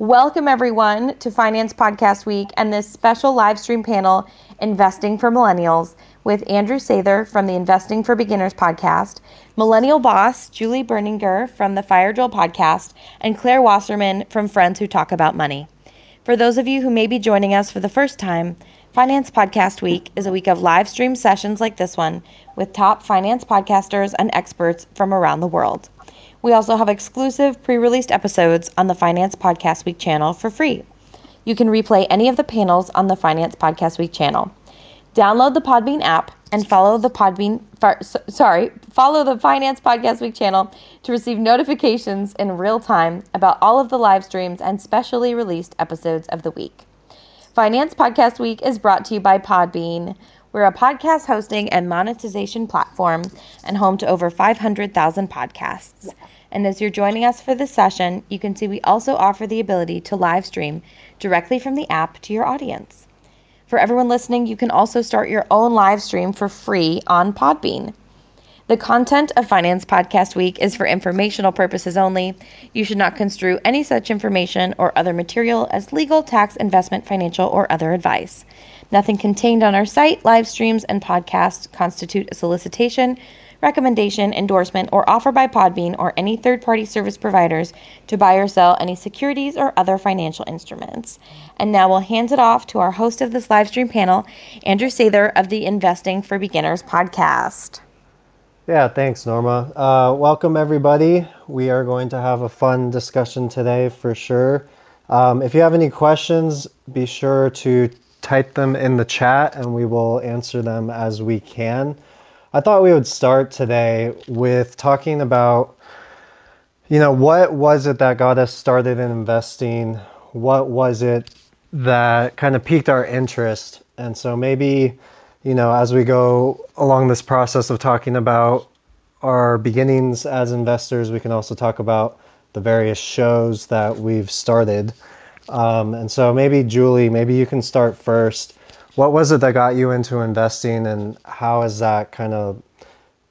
Welcome, everyone, to Finance Podcast Week and this special live stream panel, Investing for Millennials, with Andrew Sather from the Investing for Beginners podcast, Millennial Boss Julie Berninger from the Fire Drill podcast, and Claire Wasserman from Friends Who Talk About Money. For those of you who may be joining us for the first time, Finance Podcast Week is a week of live stream sessions like this one with top finance podcasters and experts from around the world. We also have exclusive pre released episodes on the Finance Podcast Week channel for free. You can replay any of the panels on the Finance Podcast Week channel. Download the Podbean app and follow the Podbean, sorry, follow the Finance Podcast Week channel to receive notifications in real time about all of the live streams and specially released episodes of the week. Finance Podcast Week is brought to you by Podbean. We're a podcast hosting and monetization platform and home to over 500,000 podcasts. And as you're joining us for this session, you can see we also offer the ability to live stream directly from the app to your audience. For everyone listening, you can also start your own live stream for free on Podbean. The content of Finance Podcast Week is for informational purposes only. You should not construe any such information or other material as legal, tax, investment, financial, or other advice. Nothing contained on our site, live streams, and podcasts constitute a solicitation recommendation, endorsement, or offer by Podbean or any third party service providers to buy or sell any securities or other financial instruments. And now we'll hand it off to our host of this live stream panel, Andrew Sather of the Investing for Beginners podcast. Yeah, thanks, Norma. Uh, welcome, everybody. We are going to have a fun discussion today for sure. Um, if you have any questions, be sure to type them in the chat and we will answer them as we can. I thought we would start today with talking about, you know, what was it that got us started in investing? What was it that kind of piqued our interest? And so maybe, you know, as we go along this process of talking about our beginnings as investors, we can also talk about the various shows that we've started. Um, and so maybe Julie, maybe you can start first what was it that got you into investing and how has that kind of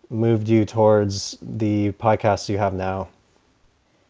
moved you towards the podcast you have now?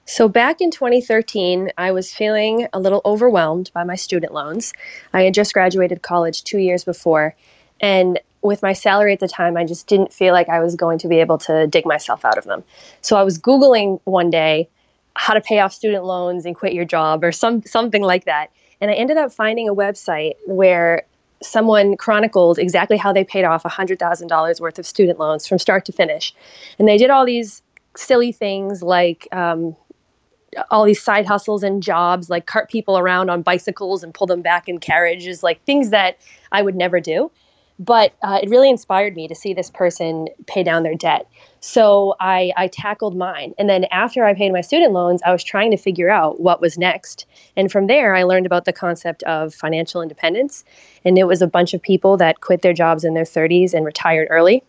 So, back in 2013, I was feeling a little overwhelmed by my student loans. I had just graduated college two years before, and with my salary at the time, I just didn't feel like I was going to be able to dig myself out of them. So, I was Googling one day how to pay off student loans and quit your job or some, something like that. And I ended up finding a website where someone chronicled exactly how they paid off $100,000 worth of student loans from start to finish. And they did all these silly things like um, all these side hustles and jobs, like cart people around on bicycles and pull them back in carriages, like things that I would never do. But uh, it really inspired me to see this person pay down their debt. So I, I tackled mine. And then after I paid my student loans, I was trying to figure out what was next. And from there, I learned about the concept of financial independence. And it was a bunch of people that quit their jobs in their 30s and retired early.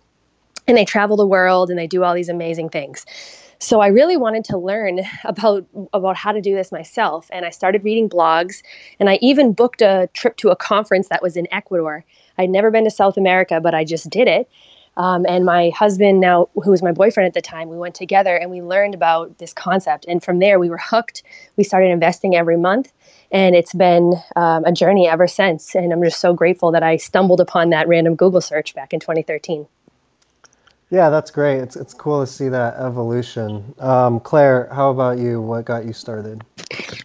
And they travel the world and they do all these amazing things. So I really wanted to learn about about how to do this myself and I started reading blogs and I even booked a trip to a conference that was in Ecuador. I'd never been to South America, but I just did it um, and my husband, now who was my boyfriend at the time, we went together and we learned about this concept. And from there, we were hooked. We started investing every month. And it's been um, a journey ever since. And I'm just so grateful that I stumbled upon that random Google search back in 2013. Yeah, that's great. It's, it's cool to see that evolution. Um, Claire, how about you? What got you started?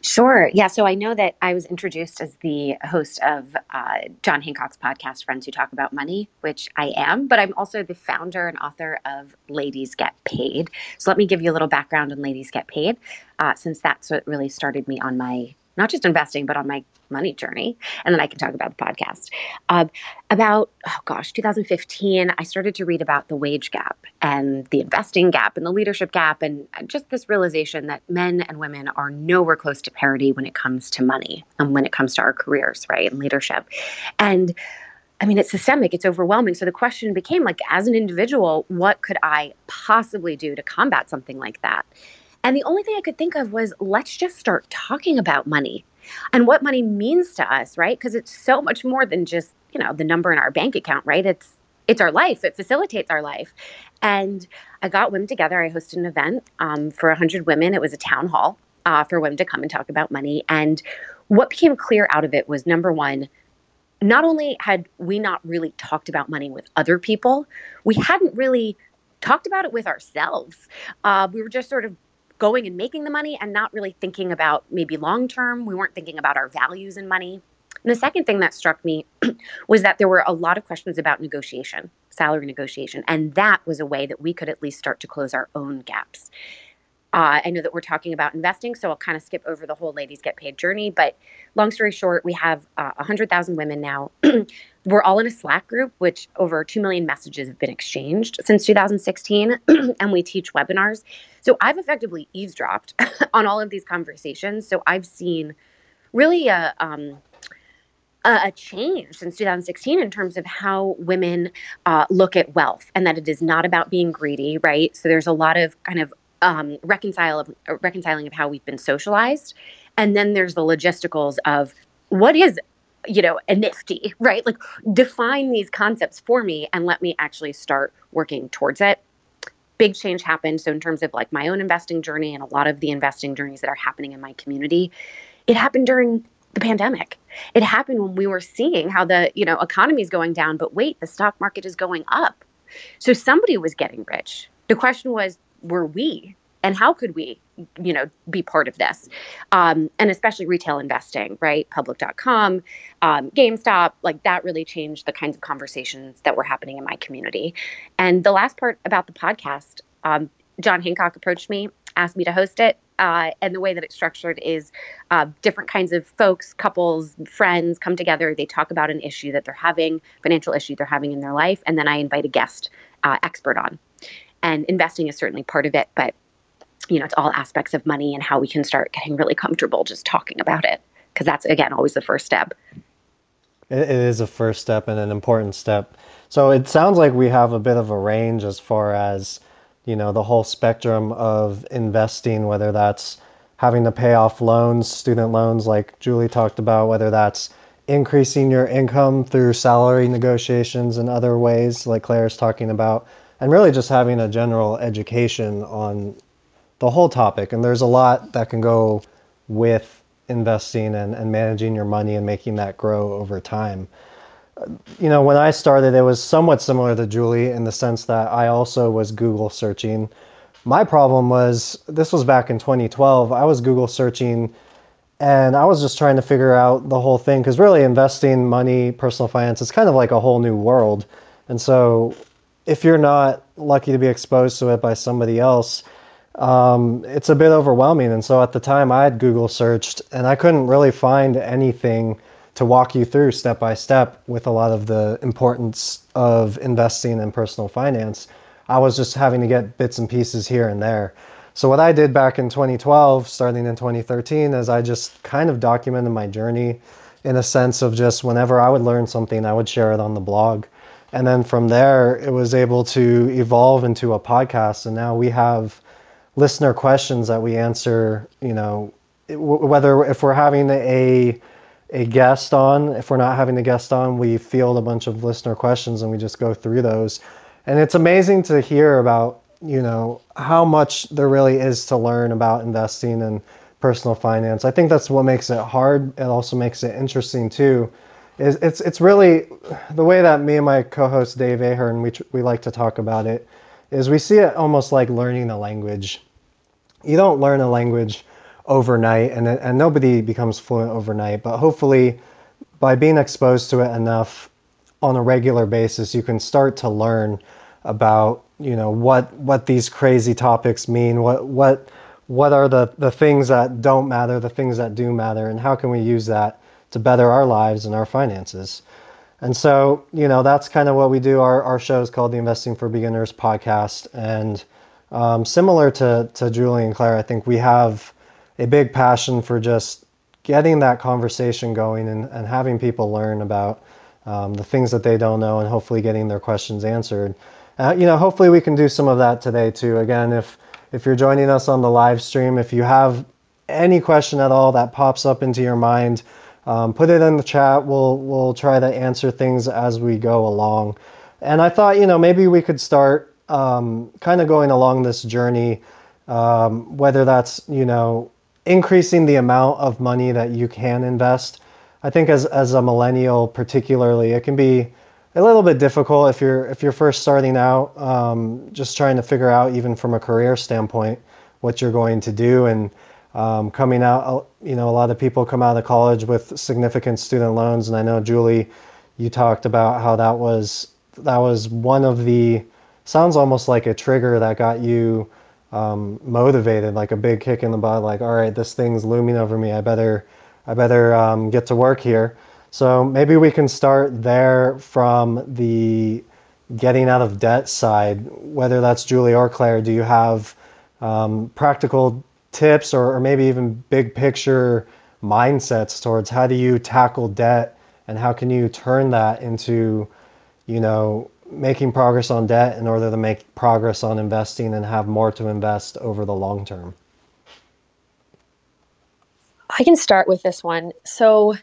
Sure. Yeah. So I know that I was introduced as the host of uh, John Hancock's podcast, Friends Who Talk About Money, which I am, but I'm also the founder and author of Ladies Get Paid. So let me give you a little background on Ladies Get Paid, uh, since that's what really started me on my not just investing, but on my money journey. And then I can talk about the podcast. Uh, about, oh gosh, 2015, I started to read about the wage gap and the investing gap and the leadership gap, and just this realization that men and women are nowhere close to parity when it comes to money and when it comes to our careers, right, and leadership. And I mean, it's systemic, it's overwhelming. So the question became like, as an individual, what could I possibly do to combat something like that? And the only thing I could think of was let's just start talking about money and what money means to us, right? Because it's so much more than just, you know, the number in our bank account, right? It's it's our life. It facilitates our life. And I got women together. I hosted an event um, for 100 women. It was a town hall. uh, for women to come and talk about money. And what became clear out of it was number one, not only had we not really talked about money with other people, we hadn't really talked about it with ourselves. Uh, we were just sort of going and making the money and not really thinking about maybe long term. We weren't thinking about our values in money. And the second thing that struck me was that there were a lot of questions about negotiation, salary negotiation. And that was a way that we could at least start to close our own gaps. Uh, I know that we're talking about investing, so I'll kind of skip over the whole ladies get paid journey. But long story short, we have uh, 100,000 women now. we're all in a Slack group, which over 2 million messages have been exchanged since 2016, and we teach webinars. So I've effectively eavesdropped on all of these conversations. So I've seen really a, um, a change since 2016 in terms of how women uh, look at wealth and that it is not about being greedy, right? So there's a lot of kind of um, reconcile of, reconciling of how we've been socialized, and then there's the logisticals of what is you know an ETF right? Like define these concepts for me and let me actually start working towards it. Big change happened. So in terms of like my own investing journey and a lot of the investing journeys that are happening in my community it happened during the pandemic. It happened when we were seeing how the you know economy is going down but wait the stock market is going up. So somebody was getting rich. The question was were we? And how could we you know be part of this? Um, and especially retail investing right? Public.com um, gamestop like that really changed the kinds of conversations that were happening in my community. And the last part about the podcast um, john hancock approached me asked me to host it uh, and the way that it's structured is uh, different kinds of folks couples friends come together. They talk about an issue that they're having financial issue they're having in their life and then i invite a guest uh, expert on and investing is certainly part of it but you know it's all aspects of money and how we can start getting really comfortable just talking about it because that's again always the first step. It is a first step and an important step. So it sounds like we have a bit of a range as far as you know the whole spectrum of investing whether that's having to pay off loans student loans like julie talked about whether that's increasing your income through salary negotiations and other ways like claire's talking about and really just having a general education on the whole topic. And there's a lot that can go with investing and, and managing your money and making that grow over time. You know, when I started, it was somewhat similar to Julie in the sense that I also was Google searching. My problem was this was back in 2012. I was Google searching and I was just trying to figure out the whole thing because really investing money, personal finance, is kind of like a whole new world. And so if you're not lucky to be exposed to it by somebody else, um, it's a bit overwhelming. And so at the time, I had Google searched and I couldn't really find anything to walk you through step by step with a lot of the importance of investing in personal finance. I was just having to get bits and pieces here and there. So, what I did back in 2012, starting in 2013, is I just kind of documented my journey in a sense of just whenever I would learn something, I would share it on the blog. And then from there, it was able to evolve into a podcast. And now we have listener questions that we answer, you know, whether if we're having a a guest on, if we're not having a guest on, we field a bunch of listener questions and we just go through those. And it's amazing to hear about, you know, how much there really is to learn about investing and personal finance. I think that's what makes it hard. It also makes it interesting too. Is it's it's really the way that me and my co-host Dave Ahern we we like to talk about it is we see it almost like learning a language. You don't learn a language overnight, and, and nobody becomes fluent overnight, but hopefully by being exposed to it enough on a regular basis, you can start to learn about you know what what these crazy topics mean what what what are the the things that don't matter the things that do matter and how can we use that to better our lives and our finances and so, you know, that's kind of what we do. Our, our show is called the Investing for Beginners podcast. And um, similar to, to Julie and Claire, I think we have a big passion for just getting that conversation going and, and having people learn about um, the things that they don't know and hopefully getting their questions answered. Uh, you know, hopefully we can do some of that today too. Again, if if you're joining us on the live stream, if you have any question at all that pops up into your mind, um, put it in the chat. We'll we'll try to answer things as we go along. And I thought, you know, maybe we could start um, kind of going along this journey, um, whether that's you know increasing the amount of money that you can invest. I think as as a millennial, particularly, it can be a little bit difficult if you're if you're first starting out, um, just trying to figure out even from a career standpoint what you're going to do and um, coming out. You know, a lot of people come out of college with significant student loans, and I know Julie, you talked about how that was that was one of the sounds almost like a trigger that got you um, motivated, like a big kick in the butt. Like, all right, this thing's looming over me. I better I better um, get to work here. So maybe we can start there from the getting out of debt side, whether that's Julie or Claire. Do you have um, practical tips or, or maybe even big picture mindsets towards how do you tackle debt and how can you turn that into, you know, making progress on debt in order to make progress on investing and have more to invest over the long term? I can start with this one. So,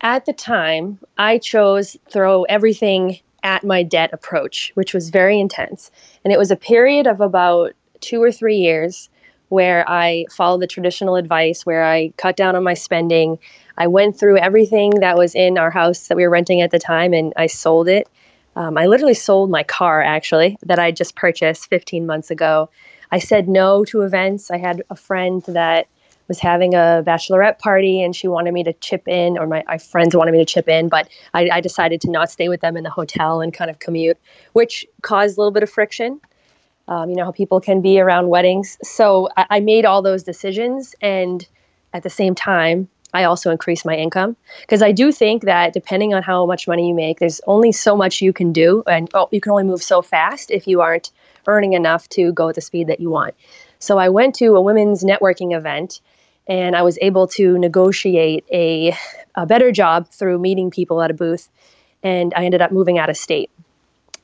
at the time, I chose throw everything at my debt approach, which was very intense. And it was a period of about two or three years where I followed the traditional advice, where I cut down on my spending. I went through everything that was in our house that we were renting at the time and I sold it. Um, I literally sold my car actually that I just purchased 15 months ago. I said no to events. I had a friend that was having a bachelorette party and she wanted me to chip in, or my, my friends wanted me to chip in, but I, I, decided to not stay with them in the hotel and kind of commute, which caused a little bit of friction. Um, you know how people can be around weddings. So I, I made all those decisions, and at the same time, I also increased my income because I do think that depending on how much money you make, there's only so much you can do, and oh, you can only move so fast if you aren't earning enough to go at the speed that you want. So I went to a women's networking event and I was able to negotiate a, a better job through meeting people at a booth, and I ended up moving out of state.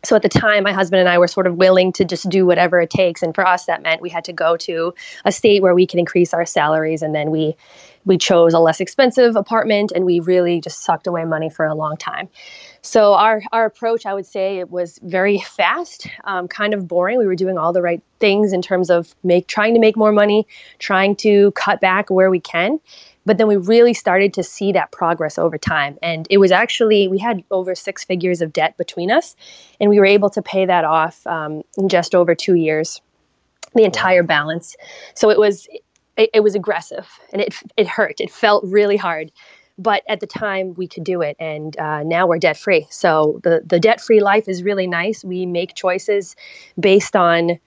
So at the time, my husband and I were sort of willing to just do whatever it takes, and for us, that meant we had to go to a state where we could increase our salaries, and then we we chose a less expensive apartment, and we really just sucked away money for a long time. So our our approach, I would say, it was very fast, um, kind of boring. We were doing all the right things in terms of make trying to make more money, trying to cut back where we can. But then we really started to see that progress over time. And it was actually, we had over six figures of debt between us, and we were able to pay that off um, in just over two years, the entire balance. So it was, it, it was aggressive and it, it hurt. It felt really hard but at the time we could do it and uh, now we're debt free so the, the debt free life is really nice we make choices based on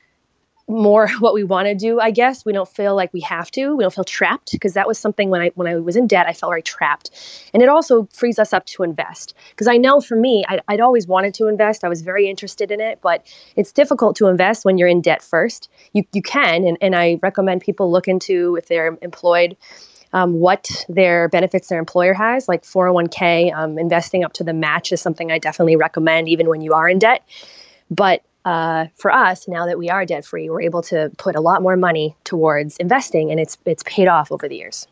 more what we want to do i guess. We don't feel like we have to. We don't feel trapped because that was something when i when i was in debt i felt very trapped. And it also frees us up to invest. Because i know for me I, would always wanted to invest. I was very interested in it but it's difficult to invest when you're in debt first. You, you can and, and i recommend people look into if they're employed um, what their benefits their employer has, like 401k, um, investing up to the match is something I definitely recommend, even when you are in debt. But uh, for us, now that we are debt free, we're able to put a lot more money towards investing, and it's it's paid off over the years.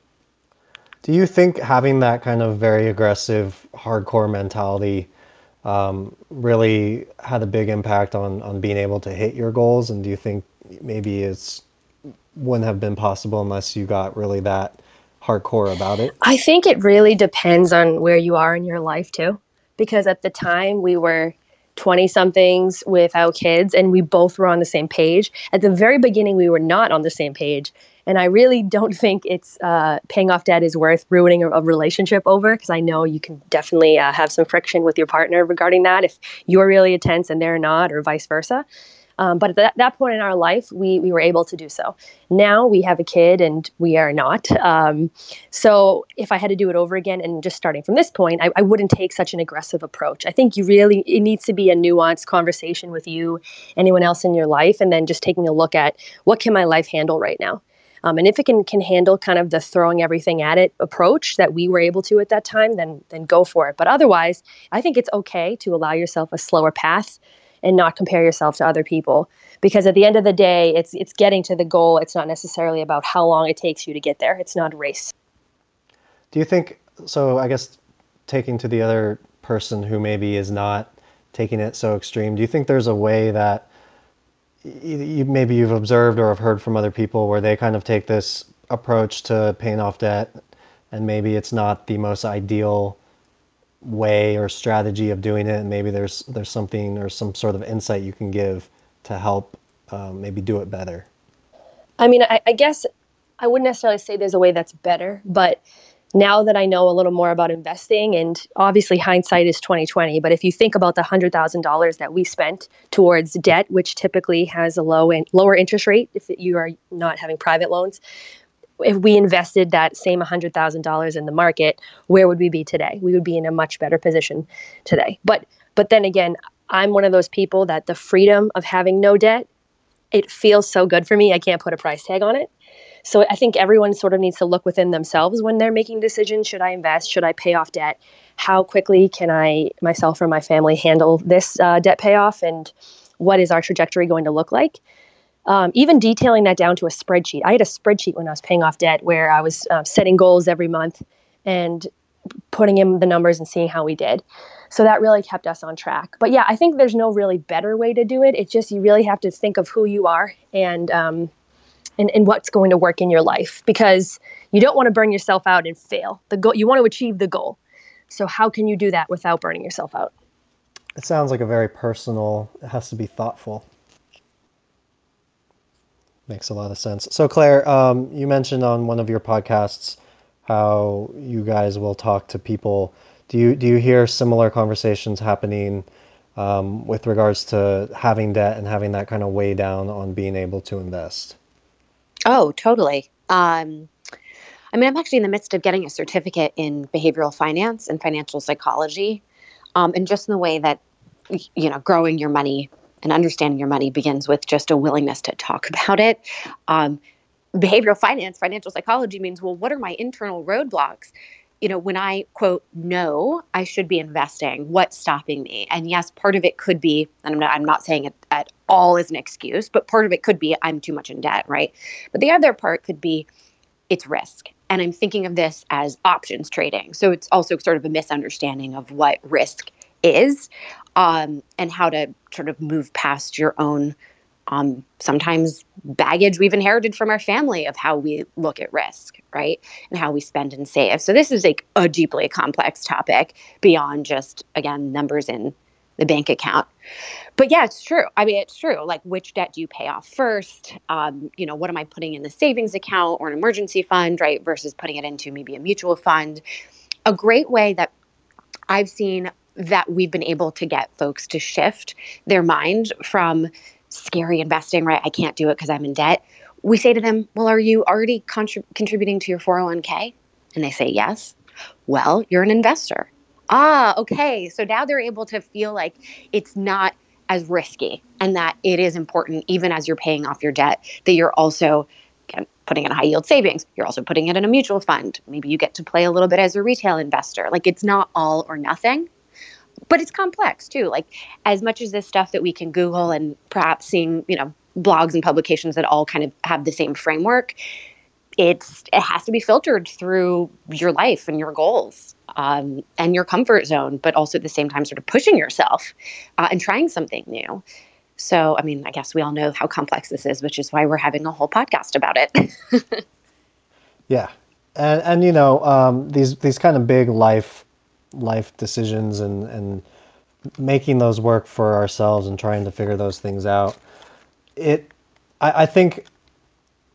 Do you think having that kind of very aggressive, hardcore mentality um, really had a big impact on on being able to hit your goals? And do you think maybe it's wouldn't have been possible unless you got really that hardcore about it? I think it really depends on where you are in your life too. Because at the time we were 20 somethings without kids and we both were on the same page. At the very beginning, we were not on the same page. And I really don't think it's uh, paying off debt is worth ruining a, a relationship over because I know you can definitely uh, have some friction with your partner regarding that if you're really intense and they're not, or vice versa. Um, but at that, that, point in our life, we, we were able to do so. Now we have a kid and we are not. Um, so if I had to do it over again and just starting from this point, I, I, wouldn't take such an aggressive approach. I think you really, it needs to be a nuanced conversation with you, anyone else in your life, and then just taking a look at what can my life handle right now. Um, and if it can can handle kind of the throwing everything at it approach that we were able to at that time, then then go for it. But otherwise, I think it's okay to allow yourself a slower path and not compare yourself to other people. Because at the end of the day it's it's getting to the goal. It's not necessarily about how long it takes you to get there. It's not a race. Do you think so i guess taking to the other person who maybe is not taking it so extreme do you think there's a way that you, maybe you've observed or have heard from other people where they kind of take this approach to paying off debt, and maybe it's not the most ideal way or strategy of doing it, and maybe there's there's something or some sort of insight you can give to help um, maybe do it better. I mean, I, I guess I wouldn't necessarily say there's a way that's better, but now that I know a little more about investing, and obviously hindsight is 2020, but if you think about the hundred thousand dollars that we spent towards debt, which typically has a low and lower interest rate if you are not having private loans, if we invested that same hundred thousand dollars in the market, where would we be today? We would be in a much better position today. But but then again, I'm one of those people that the freedom of having no debt, it feels so good for me. I can't put a price tag on it. So I think everyone sort of needs to look within themselves when they're making decisions. Should I invest? Should I pay off debt? How quickly can I, myself or my family, handle this uh, debt payoff? And what is our trajectory going to look like? Um, even detailing that down to a spreadsheet. I had a spreadsheet when I was paying off debt where I was uh, setting goals every month and putting in the numbers and seeing how we did. So that really kept us on track. But yeah, I think there's no really better way to do it. It's just you really have to think of who you are and um, and, and what's going to work in your life because you don't want to burn yourself out and fail. The goal you want to achieve the goal. So how can you do that without burning yourself out? It sounds like a very personal. It has to be thoughtful. Makes a lot of sense. So Claire, um, you mentioned on one of your podcasts how you guys will talk to people. Do you do you hear similar conversations happening um, with regards to having debt and having that kind of weigh down on being able to invest? Oh, totally. Um, I mean, I'm actually in the midst of getting a certificate in behavioral finance and financial psychology, um, and just in the way that you know, growing your money and understanding your money begins with just a willingness to talk about it. Um, behavioral finance, financial psychology means, well, what are my internal roadblocks? You know, when I quote, no, I should be investing, what's stopping me? And yes, part of it could be, and I'm not, I'm not saying it at all as an excuse, but part of it could be I'm too much in debt, right? But the other part could be it's risk. And I'm thinking of this as options trading. So it's also sort of a misunderstanding of what risk is um, and how to sort of move past your own um, sometimes baggage we've inherited from our family of how we look at risk, right? And how we spend and save. So this is like a deeply complex topic beyond just, again, numbers in the bank account. But yeah, it's true. I mean, it's true. Like, which debt do you pay off first? Um, you know, what am I putting in the savings account or an emergency fund, right? Versus putting it into maybe a mutual fund. A great way that I've seen that we've been able to get folks to shift their mind from scary investing, right? I can't do it because I'm in debt. We say to them, Well, are you already contrib- contributing to your 401k? And they say, Yes. Well, you're an investor. Ah, okay. So now they're able to feel like it's not as risky and that it is important, even as you're paying off your debt, that you're also putting in high yield savings. You're also putting it in a mutual fund. Maybe you get to play a little bit as a retail investor. Like it's not all or nothing but it's complex too. Like as much as this stuff that we can Google and perhaps seeing, you know, blogs and publications that all kind of have the same framework, it's it has to be filtered through your life and your goals um, and your comfort zone, but also at the same time, sort of pushing yourself uh, and trying something new. So, I mean, I guess we all know how complex this is, which is why we're having a whole podcast about it. yeah, and and you know um, these these kind of big life life decisions and and making those work for ourselves and trying to figure those things out. It, I, I think,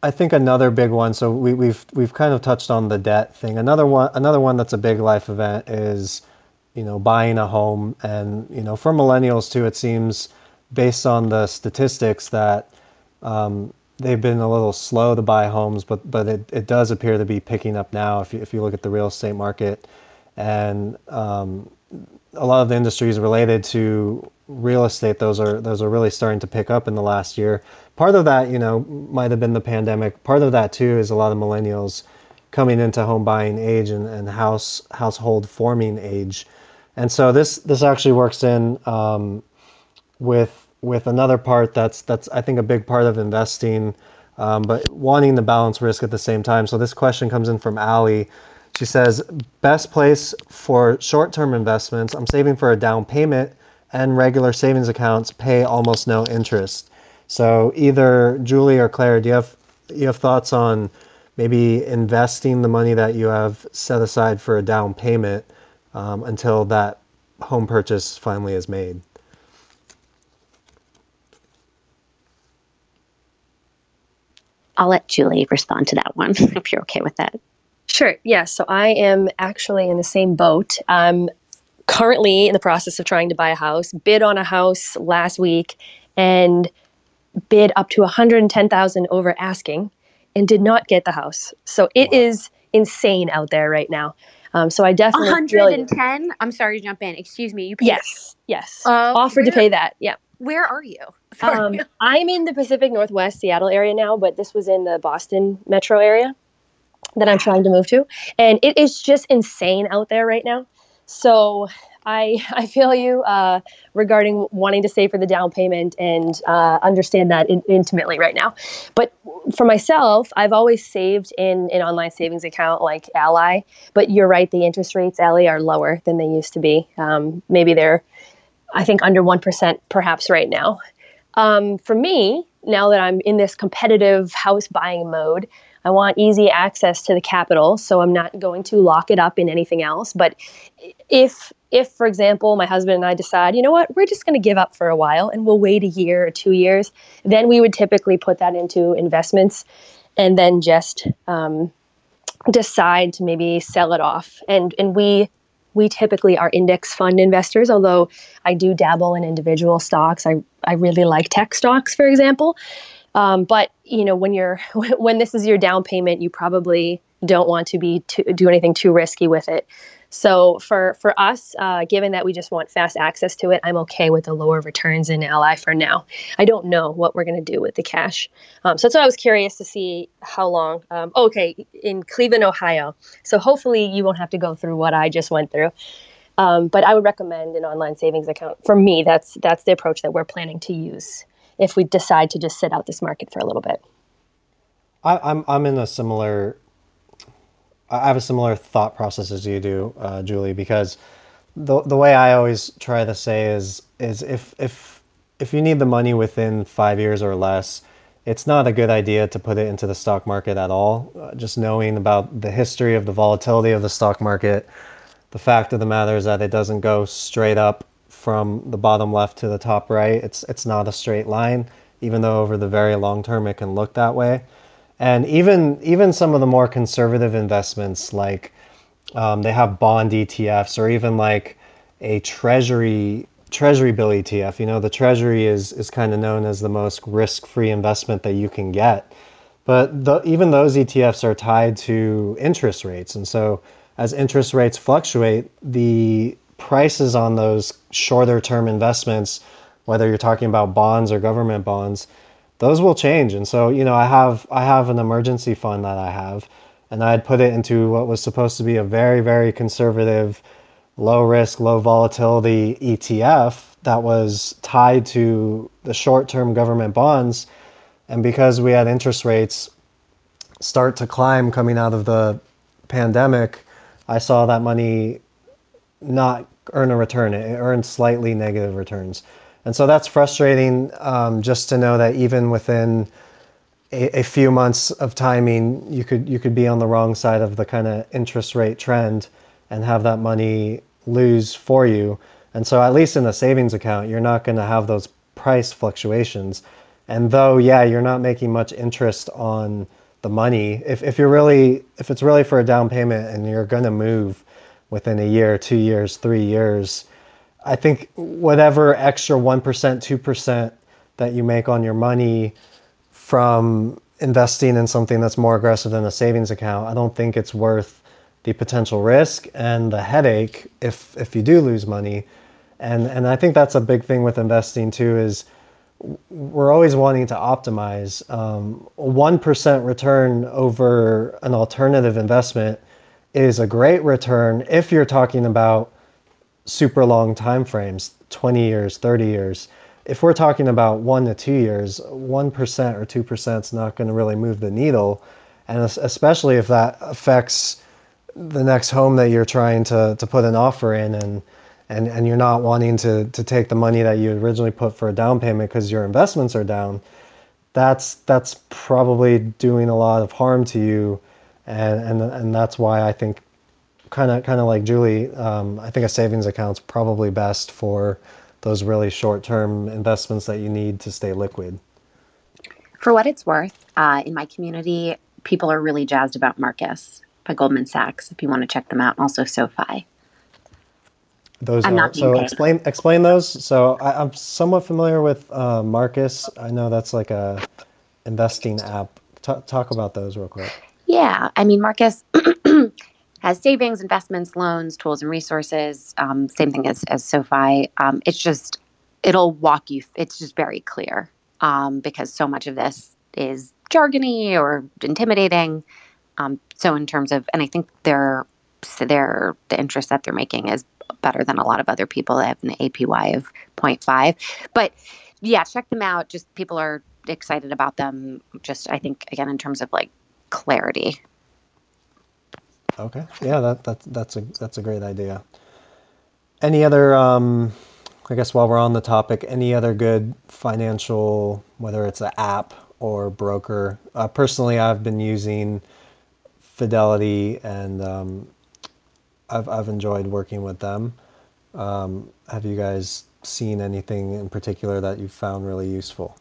I think another big one. So we, we've we've kind of touched on the debt thing. Another one, another one that's a big life event is, you know, buying a home. And you know, for millennials too, it seems, based on the statistics, that um, they've been a little slow to buy homes, but but it, it does appear to be picking up now. If you, if you look at the real estate market, and um, a lot of the industries related to real estate those are those are really starting to pick up in the last year. Part of that you know might have been the pandemic. Part of that too is a lot of millennials coming into home buying age and, and house household forming age. And so this this actually works in um, with with another part that's that's i think a big part of investing um, but wanting to balance risk at the same time. So this question comes in from ali she says, best place for short term investments. I'm saving for a down payment, and regular savings accounts pay almost no interest. So, either Julie or Claire, do you have, you have thoughts on maybe investing the money that you have set aside for a down payment um, until that home purchase finally is made. I'll let Julie respond to that one if you're okay with that. Sure. Yeah. So I am actually in the same boat. I'm currently in the process of trying to buy a house, bid on a house last week, and bid up to 110,000 over asking and did not get the house. So it wow. is insane out there right now. Um, so I definitely 110. Really, I'm sorry to jump in. Excuse me. You paid yes, yes. Uh, Offered where, to pay that. Yeah. Where are you? Um, I'm in the Pacific Northwest Seattle area now, but this was in the Boston metro area that I'm trying to move to, and it is just insane out there right now. So I I feel you uh, regarding wanting to save for the down payment and uh, understand that in, intimately right now. But for myself, I've always saved in an online savings account like Ally. But you're right, the interest rates Ally are lower than they used to be. Um, maybe they're I think under one percent perhaps right now. Um, for me, now that I'm in this competitive house buying mode, I want easy access to the capital, so I'm not going to lock it up in anything else. But if if for example my husband and i decide you know what? We're just going to give up for a while and we'll wait a year or two years then we would typically put that into investments and then just um, decide to maybe sell it off. And and we we typically are index fund investors although i do dabble in individual stocks. I, I really like tech stocks for example um, but you know when you're when this is your down payment you probably don't want to be to do anything too risky with it so for for us, uh, given that we just want fast access to it, I'm okay with the lower returns in Ally for now. I don't know what we're going to do with the cash. Um, so that's why I was curious to see how long. Um, okay, in Cleveland, Ohio. So hopefully you won't have to go through what I just went through. Um, but I would recommend an online savings account. For me, that's that's the approach that we're planning to use if we decide to just sit out this market for a little bit. I, I'm I'm in a similar I have a similar thought process as you do, uh, Julie, because the the way I always try to say is is if if if you need the money within five years or less, it's not a good idea to put it into the stock market at all. Uh, just knowing about the history of the volatility of the stock market, the fact of the matter is that it doesn't go straight up from the bottom left to the top right. It's it's not a straight line, even though over the very long term it can look that way. And even even some of the more conservative investments, like um, they have bond ETFs or even like a treasury treasury bill ETF. You know, the treasury is is kind of known as the most risk-free investment that you can get. But the, even those ETFs are tied to interest rates, and so as interest rates fluctuate, the prices on those shorter-term investments, whether you're talking about bonds or government bonds, those will change. And so, you know, I have I have an emergency fund that I have, and I had put it into what was supposed to be a very very conservative, low risk, low volatility ETF that was tied to the short term government bonds, and because we had interest rates start to climb coming out of the pandemic, I saw that money not earn a return. It earned slightly negative returns. And so that's frustrating um, just to know that even within a, a, few months of timing, you could you could be on the wrong side of the kind of interest rate trend and have that money lose for you. And so at least in a savings account, you're not going to have those price fluctuations. And though, yeah, you're not making much interest on the money, if, if you're really if it's really for a down payment and you're going to move within a year, two years, three years, I think whatever extra 1%, 2% that you make on your money from investing in something that's more aggressive than a savings account, I don't think it's worth the potential risk and the headache if if you do lose money. And and I think that's a big thing with investing too is we're always wanting to optimize. Um, 1% return over an alternative investment is a great return if you're talking about super long time frames 20 years 30 years. If we're talking about one to two years 1% or 2% is not going to really move the needle. And especially if that affects the next home that you're trying to, to put an offer in and and, and you're not wanting to, to take the money that you originally put for a down payment because your investments are down that's that's probably doing a lot of harm to you and and and that's why I think kind of kind of like Julie, um, I think a savings account's probably best for those really short term investments that you need to stay liquid. For what it's worth, uh, in my community, people are really jazzed about Marcus by Goldman Sachs. If you want to check them out, also SoFi. Those I'm are not so paid. explain explain those. So I, I'm somewhat familiar with uh, Marcus. I know that's like a investing app. T- talk about those real quick. Yeah, I mean, Marcus has savings, investments, loans, tools, and resources. Um, same thing as as SoFi. Um, it's just it'll walk you. It's just very clear um, because so much of this is jargony or intimidating. Um, so in terms of, and I think their their the interest that they're making is better than a lot of other people that have an APY of 0.5. But yeah, check them out. Just people are excited about them. Just I think again in terms of like clarity. Okay. Yeah, that, that that's a that's a great idea. Any other um I guess while we're on the topic, any other good financial whether it's an app or broker? Uh, personally, I've been using Fidelity and um, I've I've enjoyed working with them. Um, have you guys seen anything in particular that you found really useful?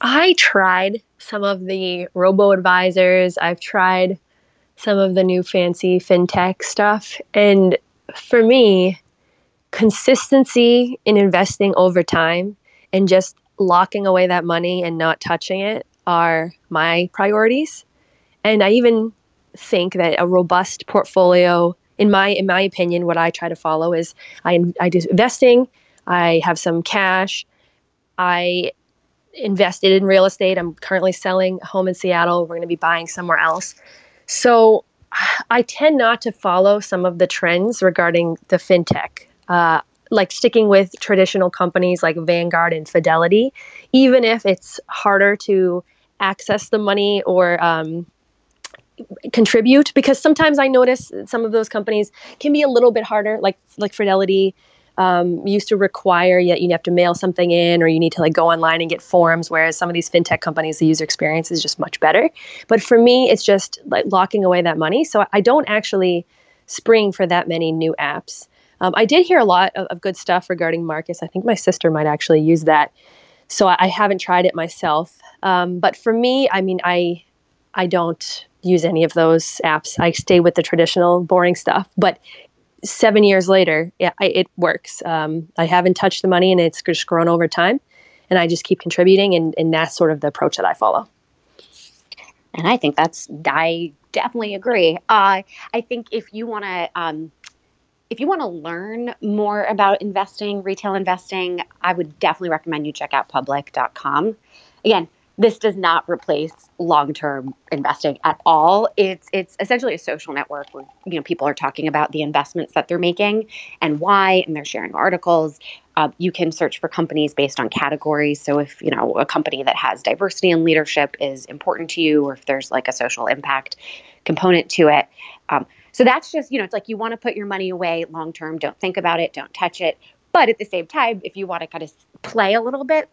I tried some of the robo advisors. I've tried some of the new fancy fintech stuff. And for me, consistency in investing over time and just locking away that money and not touching it are my priorities. And I even think that a robust portfolio, in my in my opinion, what I try to follow is I I do investing. I have some cash. I invested in real estate. I'm currently selling a home in Seattle. We're going to be buying somewhere else. So I tend not to follow some of the trends regarding the fintech, uh, like sticking with traditional companies like Vanguard and Fidelity, even if it's harder to access the money or um, contribute. Because sometimes I notice some of those companies can be a little bit harder, like like Fidelity um, used to require yet you have to mail something in or you need to like go online and get forms whereas some of these fintech companies the user experience is just much better. But for me it's just like locking away that money. So i don't actually spring for that many new apps. Um, i did hear a lot of, of good stuff regarding marcus. I think my sister might actually use that. So i, I haven't tried it myself. Um, but for me i mean i i don't use any of those apps. I stay with the traditional boring stuff. But seven years later, yeah, I, it works. Um, I haven't touched the money and it's just grown over time. And I just keep contributing. And, and that's sort of the approach that I follow. And I think that's, I definitely agree. Uh, I think if you want to, um, if you want to learn more about investing, retail investing, I would definitely recommend you check out public.com. Again, this does not replace long-term investing at all. It's it's essentially a social network where you know people are talking about the investments that they're making and why, and they're sharing articles. Uh, you can search for companies based on categories. So if you know a company that has diversity and leadership is important to you, or if there's like a social impact component to it. Um, so that's just you know it's like you want to put your money away long term. Don't think about it. Don't touch it. But at the same time, if you want to kind of play a little bit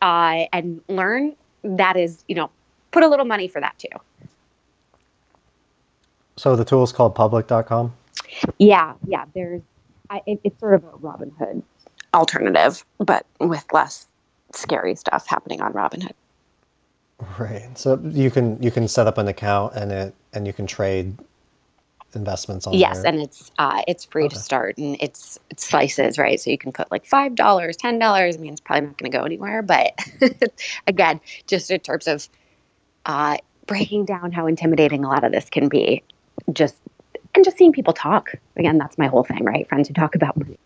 uh, and learn, that is, you know, put a little money for that too. So the tool is called public.com. Yeah, yeah. There's, I, it, it's sort of a Robinhood alternative, but with less scary stuff happening on Robinhood. Right. So you can you can set up an account and it and you can trade investments on Yes, there. and it's uh, it's free Okay. to start, and it's it's slices, right? So you can put like five dollars, ten dollars. I mean, it's probably not going to go anywhere, but again, just in terms of uh, breaking down how intimidating a lot of this can be, just and just seeing people talk. Again, that's my whole thing, right? Friends who talk about money.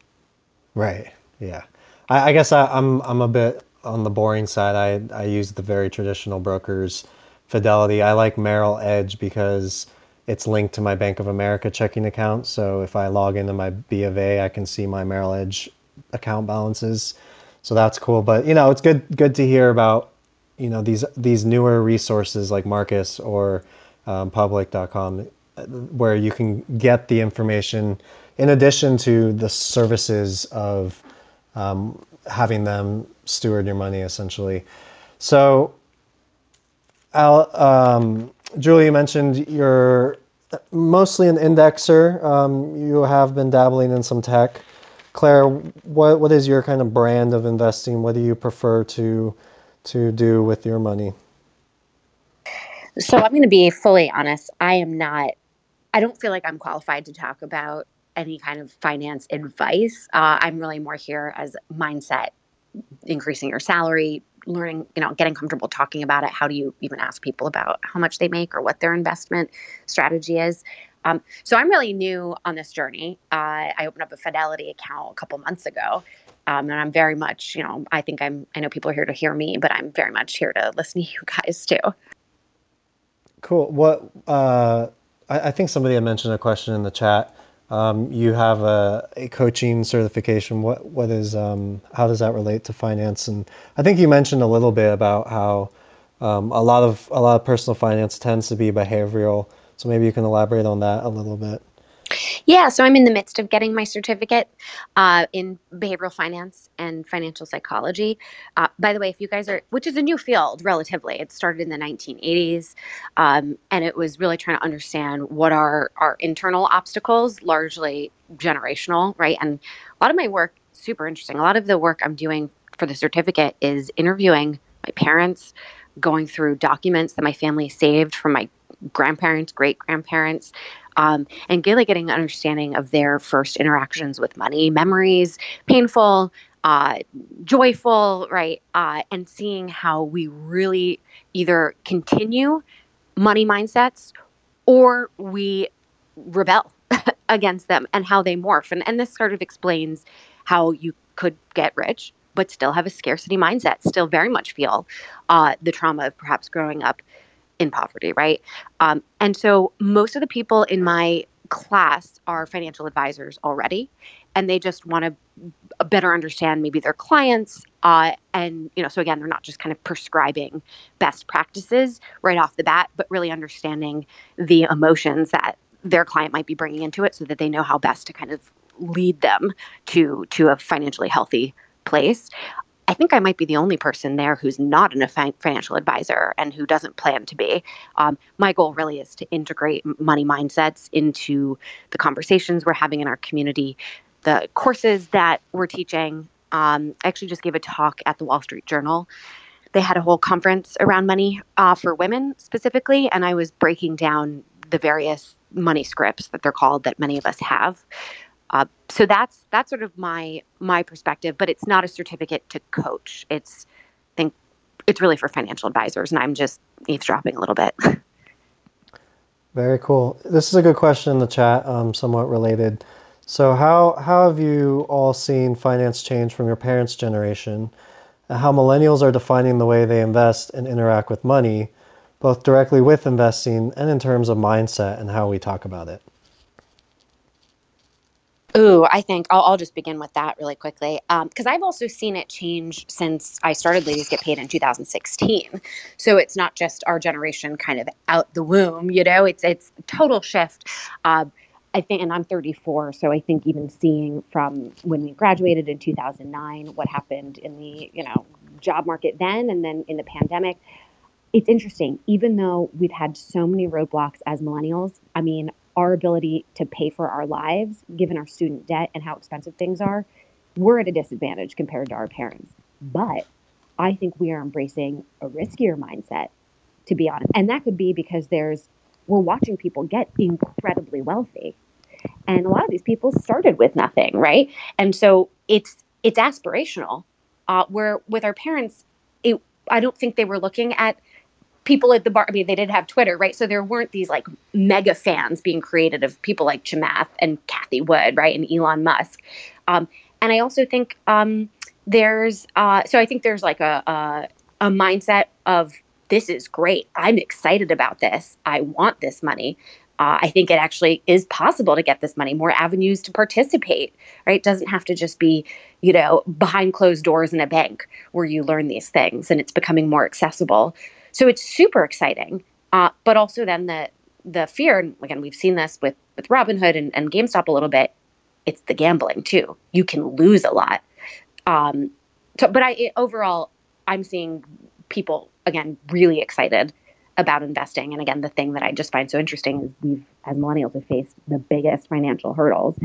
Right. Yeah. I, I guess I, I'm I'm a bit on the boring side. I I use the very traditional brokers, Fidelity. I like Merrill Edge because it's linked to my Bank of America checking account. So if I log into my B of A, I can see my Merrill Edge account balances. So that's cool. But you know, it's good good to hear about you know these these newer resources like Marcus or um, Public.com, uh, where you can get the information in addition to the services of um, having them steward your money essentially. So Al, um, Julie, you mentioned you're mostly an indexer. Um, you have been dabbling in some tech. Claire, what, what is your kind of brand of investing? What do you prefer to to do with your money? So I'm going to be fully honest. I am not. I don't feel like I'm qualified to talk about any kind of finance advice. Uh, I'm really more here as mindset, increasing your salary, learning, you know, getting comfortable talking about it. How do you even ask people about how much they make or what their investment strategy is? Um, so I'm really new on this journey. Uh, I opened up a Fidelity account a couple months ago. Um, and I'm very much, you know, I think I'm, I know people are here to hear me, but I'm very much here to listen to you guys too. Cool. What, uh, I, I think somebody had mentioned a question in the chat. Um, you have a, a, coaching certification. What what is um, how does that relate to finance? And I think you mentioned a little bit about how um, a lot of a lot of personal finance tends to be behavioral. So maybe you can elaborate on that a little bit. Yeah, so I'm in the midst of getting my certificate uh, in behavioral finance and financial psychology. Uh, by the way, if you guys are, which is a new field relatively, it started in the 1980s, um, and it was really trying to understand what are our internal obstacles, largely generational, right? And a lot of my work, super interesting. A lot of the work I'm doing for the certificate is interviewing my parents, going through documents that my family saved from my grandparents, great grandparents, um, and really getting an understanding of their first interactions with money, memories, painful, uh, joyful, right? Uh, and seeing how we really either continue money mindsets or we rebel against them and how they morph. And, and this sort of explains how you could get rich but still have a scarcity mindset, still very much feel uh, the trauma of perhaps growing up in poverty, right? Um, and so most of the people in my class are financial advisors already, and they just want to better understand maybe their clients. Uh, and, you know, so again, they're not just kind of prescribing best practices right off the bat, but really understanding the emotions that their client might be bringing into it so that they know how best to kind of lead them to to a financially healthy place I think I might be the only person there who's not an, a financial advisor and who doesn't plan to be. Um, my goal really is to integrate money mindsets into the conversations we're having in our community, the courses that we're teaching. Um, I actually just gave a talk at the Wall Street Journal. They had a whole conference around money uh, for women specifically, and I was breaking down the various money scripts that they're called that many of us have. Uh, so that's that's sort of my my perspective, but it's not a certificate to coach. It's I think it's really for financial advisors, and I'm just eavesdropping a little bit. Very cool. This is a good question in the chat, um, somewhat related. So how how have you all seen finance change from your parents' generation? How millennials are defining the way they invest and interact with money, both directly with investing and in terms of mindset and how we talk about it. Ooh, I think I'll, I'll just begin with that really quickly because um, I've also seen it change since I started Ladies Get Paid in 2016. So it's not just our generation kind of out the womb, you know. It's it's total shift. Uh, I think, and I'm 34, so I think even seeing from when we graduated in 2009, what happened in the you know job market then, and then in the pandemic, it's interesting. Even though we've had so many roadblocks as millennials, I mean, our ability to pay for our lives, given our student debt and how expensive things are, we're at a disadvantage compared to our parents. But I think we are embracing a riskier mindset, to be honest. And that could be because there's, we're watching people get incredibly wealthy. And a lot of these people started with nothing, right? And so it's, it's aspirational. Uh, where with our parents, it, I don't think they were looking at people at the bar, I mean, they didn't have Twitter, right? So there weren't these like mega fans being created of people like Chamath and Cathie Wood, right? And Elon Musk. Um, and I also think um, there's, uh, so I think there's like a, a, a mindset of this is great. I'm excited about this. I want this money. Uh, I think it actually is possible to get this money, more avenues to participate, right? It doesn't have to just be, you know, behind closed doors in a bank where you learn these things and it's becoming more accessible. So it's super exciting. Uh, but also then the the fear, and again, we've seen this with with Robinhood and, and GameStop a little bit. It's the gambling too. You can lose a lot. Um, so, but I it, overall, I'm seeing people again really excited about investing. And again, the thing that I just find so interesting is we've, as millennials, have faced the biggest financial hurdles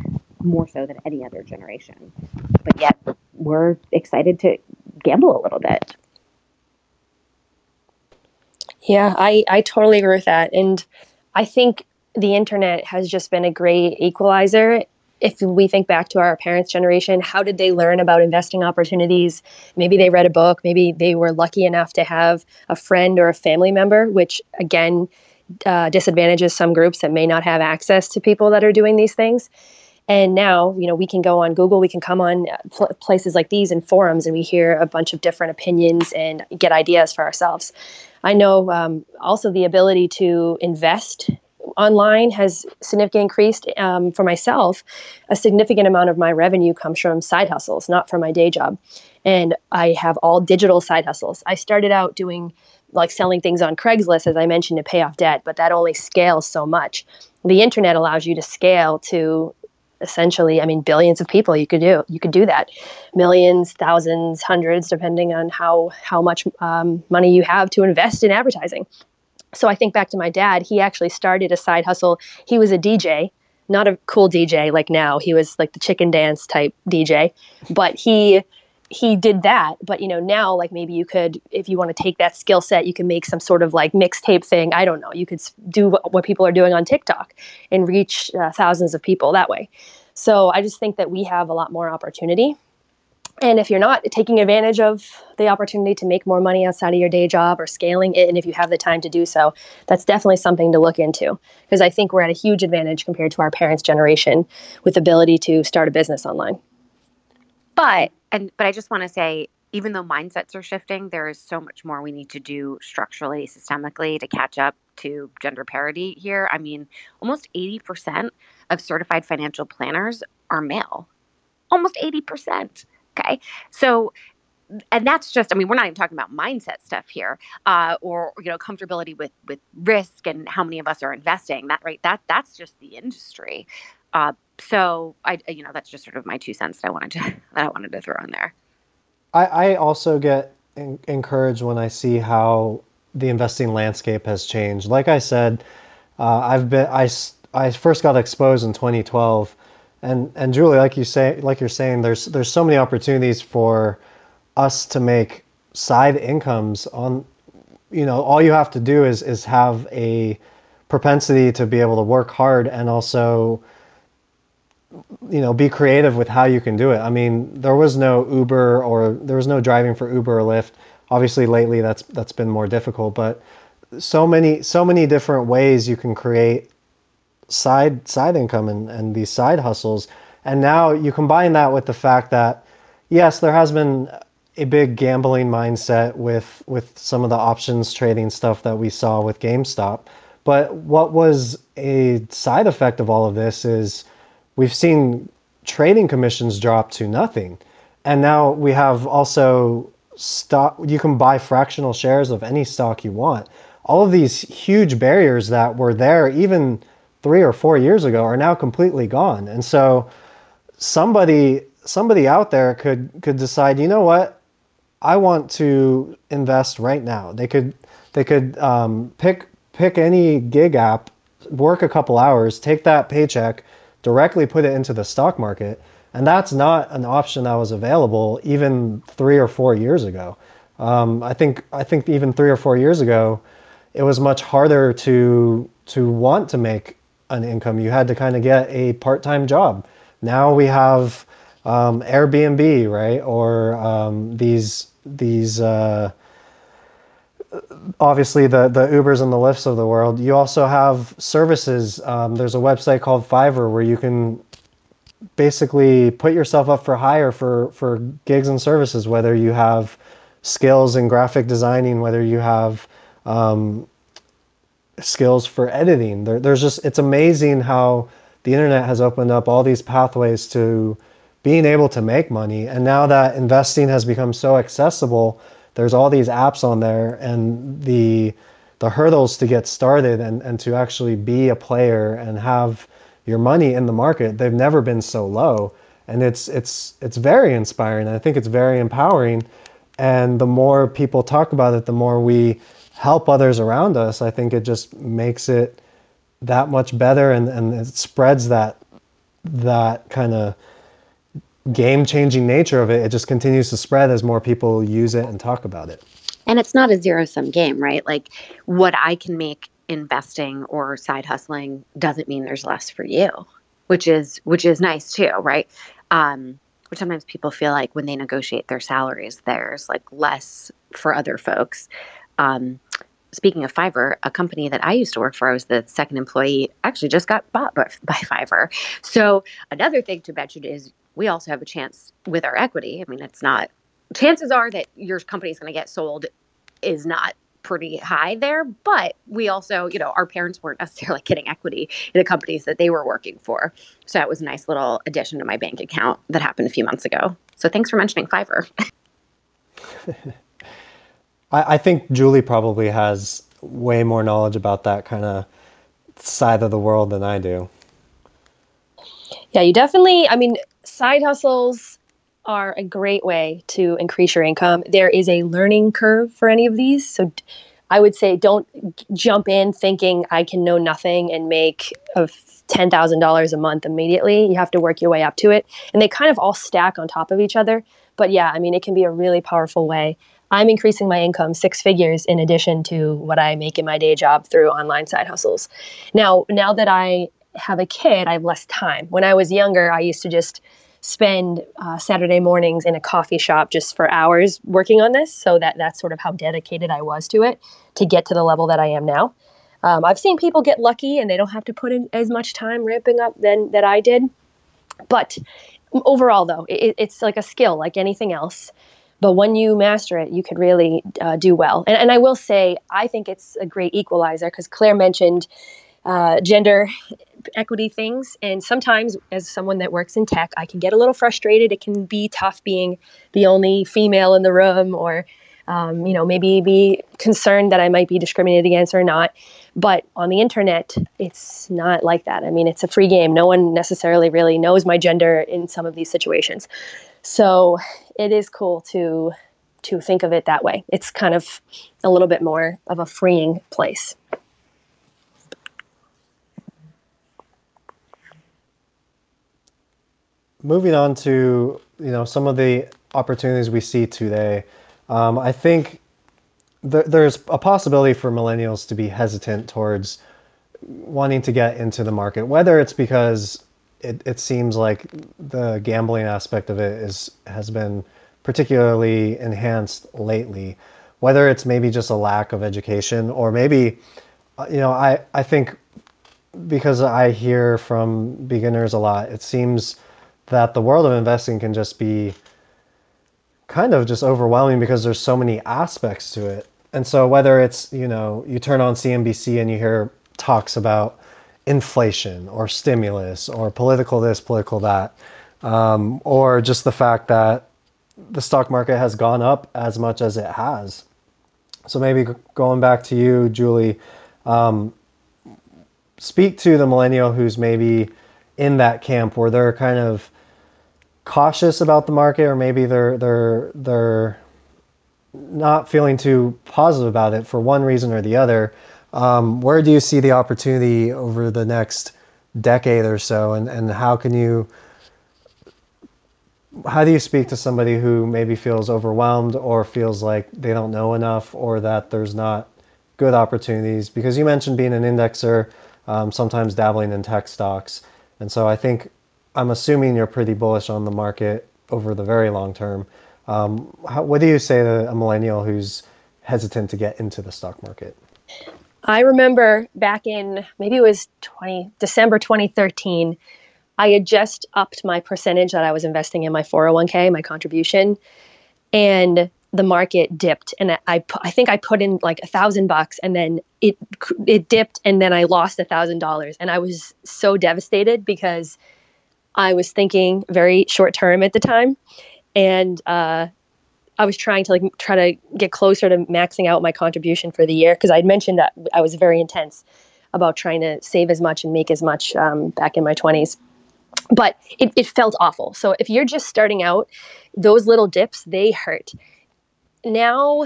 more so than any other generation. But yet, we're excited to gamble a little bit. Yeah, I, I totally agree with that. And I think the internet has just been a great equalizer. If we think back to our parents' generation, how did they learn about investing opportunities? Maybe they read a book, maybe they were lucky enough to have a friend or a family member, which again uh, disadvantages some groups that may not have access to people that are doing these things. And now, you know, we can go on Google, we can come on uh, pl- places like these and forums, and we hear a bunch of different opinions and get ideas for ourselves. I know um, also the ability to invest online has significantly increased um, for myself. A significant amount of my revenue comes from side hustles, not from my day job. And I have all digital side hustles. I started out doing like selling things on Craigslist, as I mentioned, to pay off debt, but that only scales so much. The internet allows you to scale to essentially i mean billions of people you could do you could do that. Millions thousands hundreds depending on how how much um, money you have to invest in advertising. So i think back to my dad he actually started a side hustle. He was a dj not a cool dj like now. He was like the chicken dance type dj but he he did that but you know now like maybe you could if you want to take that skill set you can make some sort of like mixtape thing. I don't know. You could do what, people are doing on tiktok and reach uh, thousands of people that way. So i just think that we have a lot more opportunity. And if you're not taking advantage of the opportunity to make more money outside of your day job or scaling it and if you have the time to do so that's definitely something to look into. Because i think we're at a huge advantage compared to our parents generation with ability to start a business online but and but I just want to say even though mindsets are shifting, there is so much more we need to do structurally, systemically to catch up to gender parity here. I mean, almost 80% of certified financial planners are male. Almost 80%. Okay. So and that's just i mean we're not even talking about mindset stuff here uh, or you know comfortability with with risk and how many of us are investing that right that that's just the industry uh, so I, you know, that's just sort of my two cents that I wanted to that I wanted to throw in there. I, I also get in, encouraged when I see how the investing landscape has changed. Like I said, uh, I've been I, I first got exposed in 2012, and and Julie, like you say, like you're saying, there's there's so many opportunities for us to make side incomes on. You know, all you have to do is is have a propensity to be able to work hard and also you know be creative with how you can do it. I mean there was no uber or there was no driving for uber or lyft. Obviously lately that's that's been more difficult but so many so many different ways you can create side side income and, and these side hustles. And now you combine that with the fact that yes there has been a big gambling mindset with with some of the options trading stuff that we saw with GameStop. But what was a side effect of all of this is we've seen trading commissions drop to nothing. And now we have also stock, you can buy fractional shares of any stock you want. All of these huge barriers that were there even three or four years ago are now completely gone. And so somebody somebody out there could could decide, you know what, I want to invest right now. They could they could um, pick pick any gig app, work a couple hours, take that paycheck, directly put it into the stock market. And that's not an option that was available even three or four years ago. Um, I think I think even three or four years ago, it was much harder to to want to make an income. You had to kind of get a part-time job. Now we have um, Airbnb, right, or um, these these uh, obviously the the Ubers and the Lyfts of the world. You also have services. Um, there's a website called Fiverr where you can basically put yourself up for hire for for gigs and services. Whether you have skills in graphic designing, whether you have um, skills for editing. There, there's just it's amazing how the internet has opened up all these pathways to being able to make money. And now that investing has become so accessible there's all these apps on there and the the hurdles to get started and, and to actually be a player and have your money in the market they've never been so low. And it's it's it's very inspiring. I think it's very empowering. And the more people talk about it the more we help others around us, I think it just makes it that much better and, and it spreads that that kind of game changing nature of it. It just continues to spread as more people use it and talk about it. And it's not a zero sum game, right? Like what I can make investing or side hustling doesn't mean there's less for you, which is which is nice too, right? Um, which sometimes people feel like when they negotiate their salaries, there's like less for other folks. Um, speaking of Fiverr, a company that I used to work for, I was the second employee, actually just got bought by, by Fiverr. So another thing to mention is we also have a chance with our equity. I mean, it's not chances are that your company is going to get sold is not pretty high there but we also you know our parents weren't necessarily getting equity in the companies that they were working for. So that was a nice little addition to my bank account that happened a few months ago. So thanks for mentioning fiverr. I, I think julie probably has way more knowledge about that kind of side of the world than i do. Yeah you definitely i mean side hustles are a great way to increase your income. There is a learning curve for any of these. So I would say don't jump in thinking I can know nothing and make a $10,000 a month immediately. You have to work your way up to it. And they kind of all stack on top of each other. But yeah, I mean, it can be a really powerful way. I'm increasing my income six figures in addition to what I make in my day job through online side hustles. Now, now that I have a kid, I have less time. When I was younger, I used to just spend uh, Saturday mornings in a coffee shop just for hours working on this. So that that's sort of how dedicated I was to it to get to the level that I am now. Um, I've seen people get lucky and they don't have to put in as much time ramping up than that I did. But overall, though, it, it's like a skill, like anything else. But when you master it, you could really uh, do well. And, and I will say, I think it's a great equalizer because Claire mentioned uh, gender equity things. And sometimes, as someone that works in tech, I can get a little frustrated. It can be tough being the only female in the room, or um, you know, maybe be concerned that I might be discriminated against or not. But on the internet, it's not like that. I mean, it's a free game. No one necessarily really knows my gender in some of these situations. So it is cool to to think of it that way. It's kind of a little bit more of a freeing place. Moving on to you know some of the opportunities we see today, um, I think th- there's a possibility for millennials to be hesitant towards wanting to get into the market, whether it's because it, it seems like the gambling aspect of it is has been particularly enhanced lately, whether it's maybe just a lack of education or maybe uh, you know I I think because I hear from beginners a lot, it seems that the world of investing can just be kind of just overwhelming because there's so many aspects to it. And so whether it's, you know, you turn on CNBC and you hear talks about inflation or stimulus or political this, political that, um, or just the fact that the stock market has gone up as much as it has. So maybe going back to you, Julie, um, speak to the millennial who's maybe in that camp where they're kind of cautious about the market or maybe they're they're they're not feeling too positive about it for one reason or the other um, where do you see the opportunity over the next decade or so? And, and how can you how do you speak to somebody who maybe feels overwhelmed or feels like they don't know enough or that there's not good opportunities? Because you mentioned being an indexer um, sometimes dabbling in tech stocks and so i think I'm assuming you're pretty bullish on the market over the very long term. Um, how, what do you say to a millennial who's hesitant to get into the stock market? I remember back in maybe it was 20 December 2013, I had just upped my percentage that I was investing in my 401k, my contribution, and the market dipped and I I think I put in like a thousand bucks and then it it dipped and then I lost a thousand dollars and I was so devastated because I was thinking very short term at the time, and uh, I was trying to like try to get closer to maxing out my contribution for the year because I'd mentioned that I was very intense about trying to save as much and make as much um, back in my twenties. But it, it felt awful. So if you're just starting out, those little dips they hurt. Now,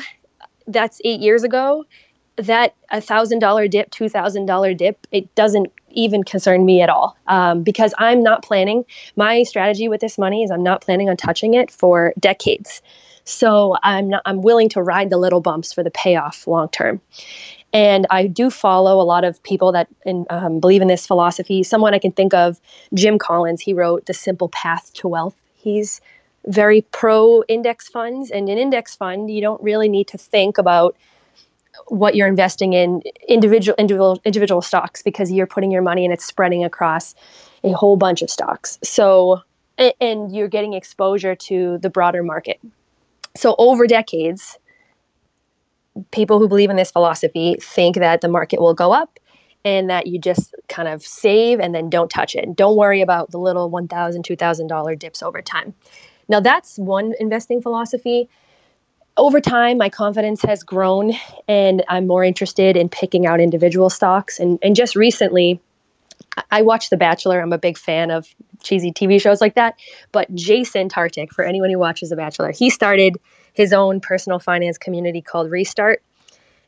that's eight years ago that $1,000 dip, $2,000 dip, it doesn't even concern me at all um, because I'm not planning. My strategy with this money is I'm not planning on touching it for decades. So I'm not, I'm willing to ride the little bumps for the payoff long term. And I do follow a lot of people that in, um, believe in this philosophy. Someone I can think of, Jim Collins, he wrote The Simple Path to Wealth. He's very pro index funds. And in index fund, you don't really need to think about what you're investing in individual individual individual stocks because you're putting your money and it's spreading across a whole bunch of stocks. So and you're getting exposure to the broader market. So over decades, people who believe in this philosophy think that the market will go up and that you just kind of save and then don't touch it. Don't worry about the little $1,000, $2,000 dips over time. Now, that's one investing philosophy over time, my confidence has grown and I'm more interested in picking out individual stocks. And, and just recently, I watched The Bachelor. I'm a big fan of cheesy TV shows like that. But Jason Tartick, for anyone who watches The Bachelor, he started his own personal finance community called Restart.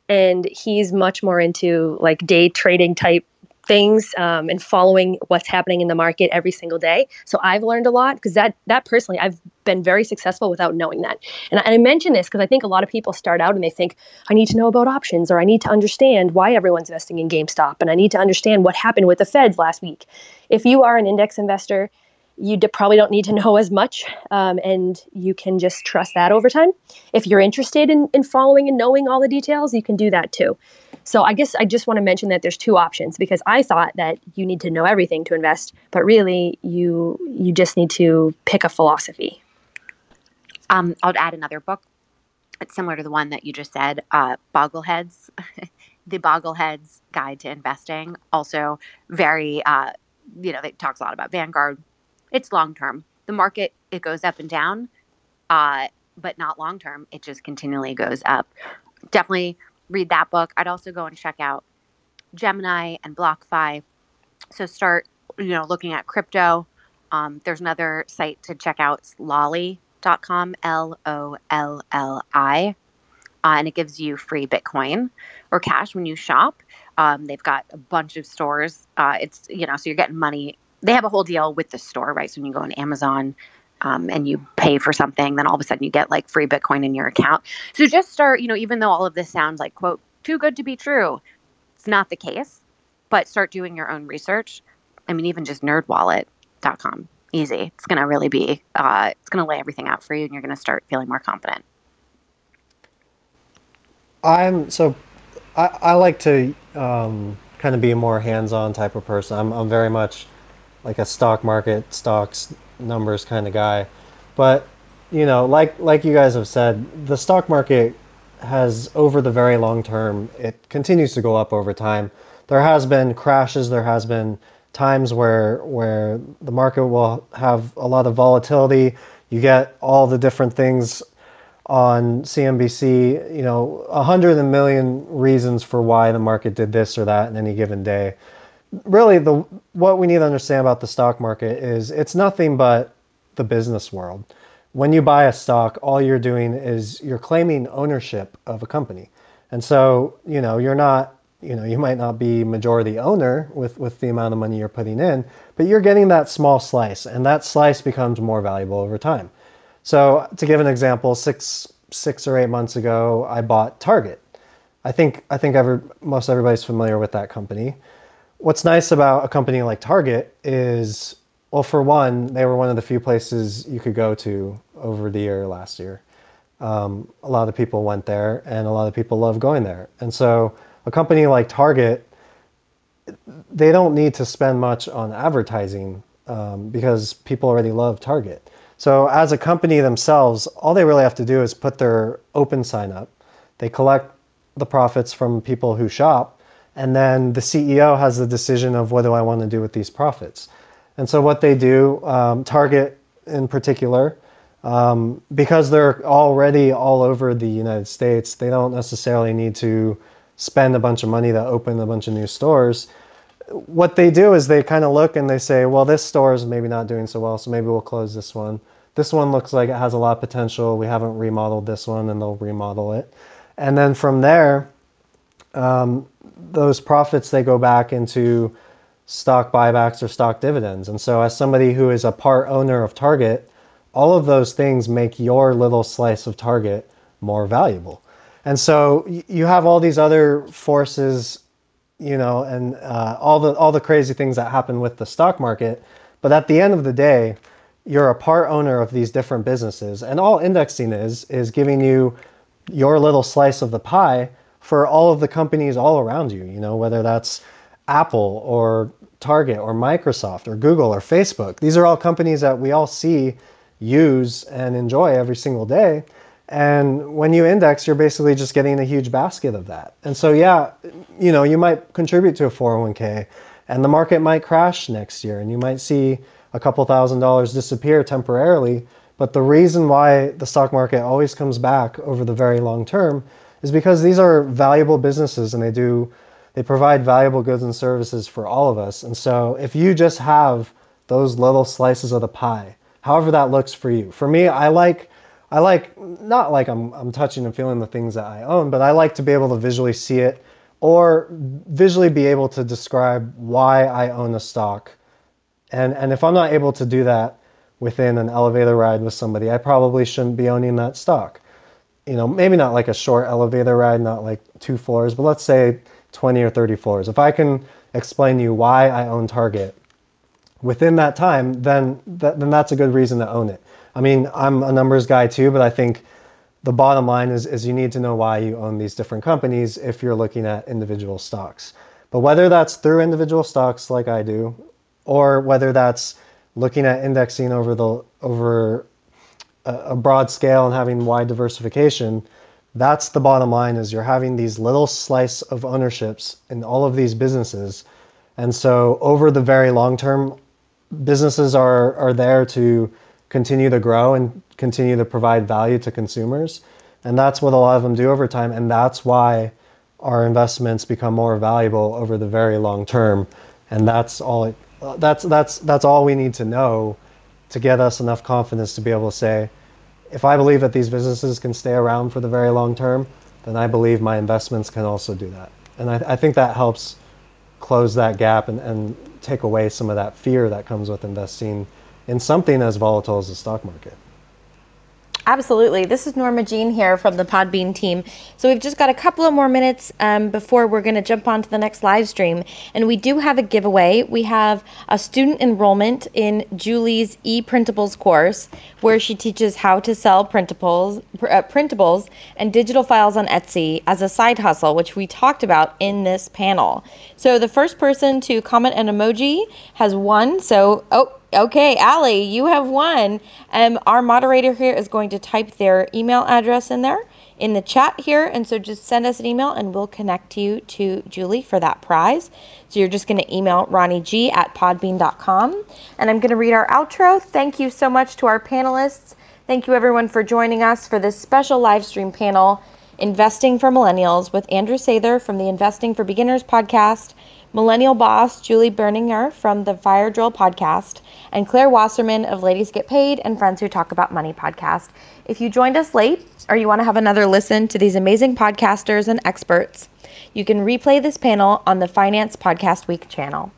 And he's much more into like day trading type things um, and following what's happening in the market every single day. So I've learned a lot because that that personally I've been very successful without knowing that. And and I mention this because I think a lot of people start out and they think I need to know about options or I need to understand why everyone's investing in GameStop and I need to understand what happened with the Feds last week. If you are an index investor you d- probably don't need to know as much um, and you can just trust that over time if you're interested in, in following and knowing all the details you can do that too so I guess I just want to mention that there's two options because I thought that you need to know everything to invest, but really you you just need to pick a philosophy. Um, I'll add another book. It's similar to the one that you just said, uh, Bogleheads, the Bogleheads Guide to Investing. Also, very, uh, you know, it talks a lot about Vanguard. It's long term. The market it goes up and down, uh, but not long term. It just continually goes up. Definitely read that book. I'd also go and check out Gemini and BlockFi. So start, you know, looking at crypto. Um, there's another site to check out, it's lolli.com, L O L L I. Uh, and it gives you free Bitcoin or cash when you shop. Um, they've got a bunch of stores. Uh, it's, you know, so you're getting money. They have a whole deal with the store, right? So when you go on Amazon, um, and you pay for something, then all of a sudden you get like free Bitcoin in your account. So just start, you know, even though all of this sounds like, quote, too good to be true, it's not the case, but start doing your own research. I mean, even just nerdwallet.com, easy. It's going to really be, uh, it's going to lay everything out for you and you're going to start feeling more confident. I'm so, I, I like to um, kind of be a more hands on type of person. I'm, I'm very much like a stock market, stocks, numbers kind of guy. But you know, like like you guys have said, the stock market has over the very long term, it continues to go up over time. There has been crashes, there has been times where where the market will have a lot of volatility. You get all the different things on CNBC, you know, a hundred million reasons for why the market did this or that in any given day really the what we need to understand about the stock market is it's nothing but the business world. When you buy a stock, all you're doing is you're claiming ownership of a company. And so, you know, you're not, you know, you might not be majority owner with with the amount of money you're putting in, but you're getting that small slice and that slice becomes more valuable over time. So, to give an example, 6 6 or 8 months ago, I bought Target. I think I think every, most everybody's familiar with that company what's nice about a company like Target is, well, for one, they were one of the few places you could go to over the year last year. Um, a lot of people went there, and a lot of people love going there. And so, a company like Target, they don't need to spend much on advertising um, because people already love Target. So, as a company themselves, all they really have to do is put their open sign up. They collect the profits from people who shop, and then the CEO has the decision of what do I want to do with these profits. And so what they do, um, Target in particular, um, because they're already all over the United States, they don't necessarily need to spend a bunch of money to open a bunch of new stores. What they do is they kind of look and they say, well, this store is maybe not doing so well, so maybe we'll close this one. This one looks like it has a lot of potential. We haven't remodeled this one, and they'll remodel it. And then from there, um, those profits they go back into stock buybacks or stock dividends. And so, as somebody who is a part owner of Target, all of those things make your little slice of Target more valuable. And so, you have all these other forces, you know, and uh, all the all the crazy things that happen with the stock market. But at the end of the day, you're a part owner of these different businesses, and all indexing is is giving you your little slice of the pie for all of the companies all around you. You know, whether that's Apple or Target or Microsoft or Google or Facebook. These are all companies that we all see, use, and enjoy every single day. And when you index, you're basically just getting a huge basket of that. And so, yeah, you know, you might contribute to a 401k and the market might crash next year and you might see a couple thousand dollars disappear temporarily. But the reason why the stock market always comes back over the very long term is because these are valuable businesses and they do they provide valuable goods and services for all of us. And so if you just have those little slices of the pie, however that looks for you. For me, I like I like not like I'm I'm touching and feeling the things that I own, but I like to be able to visually see it or visually be able to describe why I own a stock. And and if I'm not able to do that within an elevator ride with somebody, I probably shouldn't be owning that stock. You know, maybe not like a short elevator ride, not like two floors, but let's say 20 or 30 floors. If I can explain to you why I own Target within that time, then then that's a good reason to own it. I mean, I'm a numbers guy too, but I think the bottom line is, is you need to know why you own these different companies if you're looking at individual stocks. But whether that's through individual stocks like I do, or whether that's looking at indexing over the over a, broad scale and having wide diversification, that's the bottom line is you're having these little slice of ownerships in all of these businesses. And so over the very long term businesses are are there to continue to grow and continue to provide value to consumers. And that's what a lot of them do over time. And that's why our investments become more valuable over the very long term. And that's all it, that's that's that's all we need to know to get us enough confidence to be able to say if I believe that these businesses can stay around for the very long term, then I believe my investments can also do that. And I, I think that helps close that gap and, and take away some of that fear that comes with investing in something as volatile as the stock market. Absolutely. This is Norma Jean here from the Podbean team. So we've just got a couple of more minutes um, before we're going to jump on to the next live stream. And we do have a giveaway. We have a student enrollment in Julie's e-printables course where she teaches how to sell printables, uh, printables and digital files on Etsy as a side hustle, which we talked about in this panel. So the first person to comment an emoji has won. So, oh, Okay, Allie, you have won. Um, our moderator here is going to type their email address in there in the chat here. And so just send us an email and we'll connect you to Julie for that prize. So you're just going to email Ronnie G at podbean.com. And I'm going to read our outro. Thank you so much to our panelists. Thank you everyone for joining us for this special live stream panel, Investing for Millennials with Andrew Sather from the Investing for Beginners podcast millennial boss Julie Berninger from the Fire Drill podcast, and Claire Wasserman of Ladies Get Paid and Friends Who Talk About Money podcast. If you joined us late or you want to have another listen to these amazing podcasters and experts, you can replay this panel on the Finance Podcast Week channel.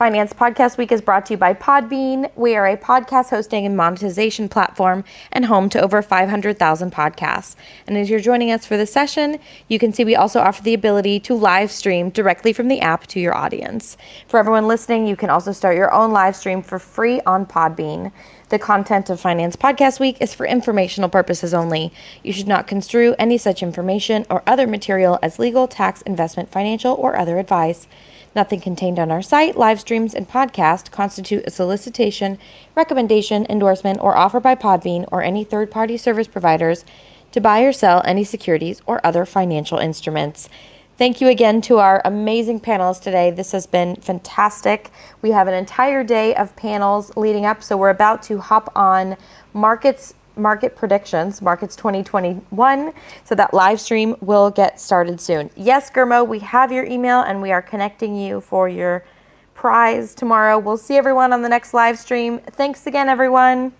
Finance Podcast Week is brought to you by Podbean. We are a podcast hosting and monetization platform and home to over 500,000 podcasts. And as you're joining us for this session, you can see we also offer the ability to live stream directly from the app to your audience. For everyone listening, you can also start your own live stream for free on Podbean. The content of Finance Podcast Week is for informational purposes only. You should not construe any such information or other material as legal, tax, investment, financial, or other advice. Nothing contained on our site, live streams, and podcast constitute a solicitation, recommendation, endorsement, or offer by Podbean or any third party service providers to buy or sell any securities or other financial instruments. Thank you again to our amazing panelists today. This has been fantastic. We have an entire day of panels leading up, so we're about to hop on markets market predictions, markets 2021. So that live stream will get started soon. Yes, Gurmo, we have your email and we are connecting you for your prize tomorrow. We'll see everyone on the next live stream. Thanks again, everyone.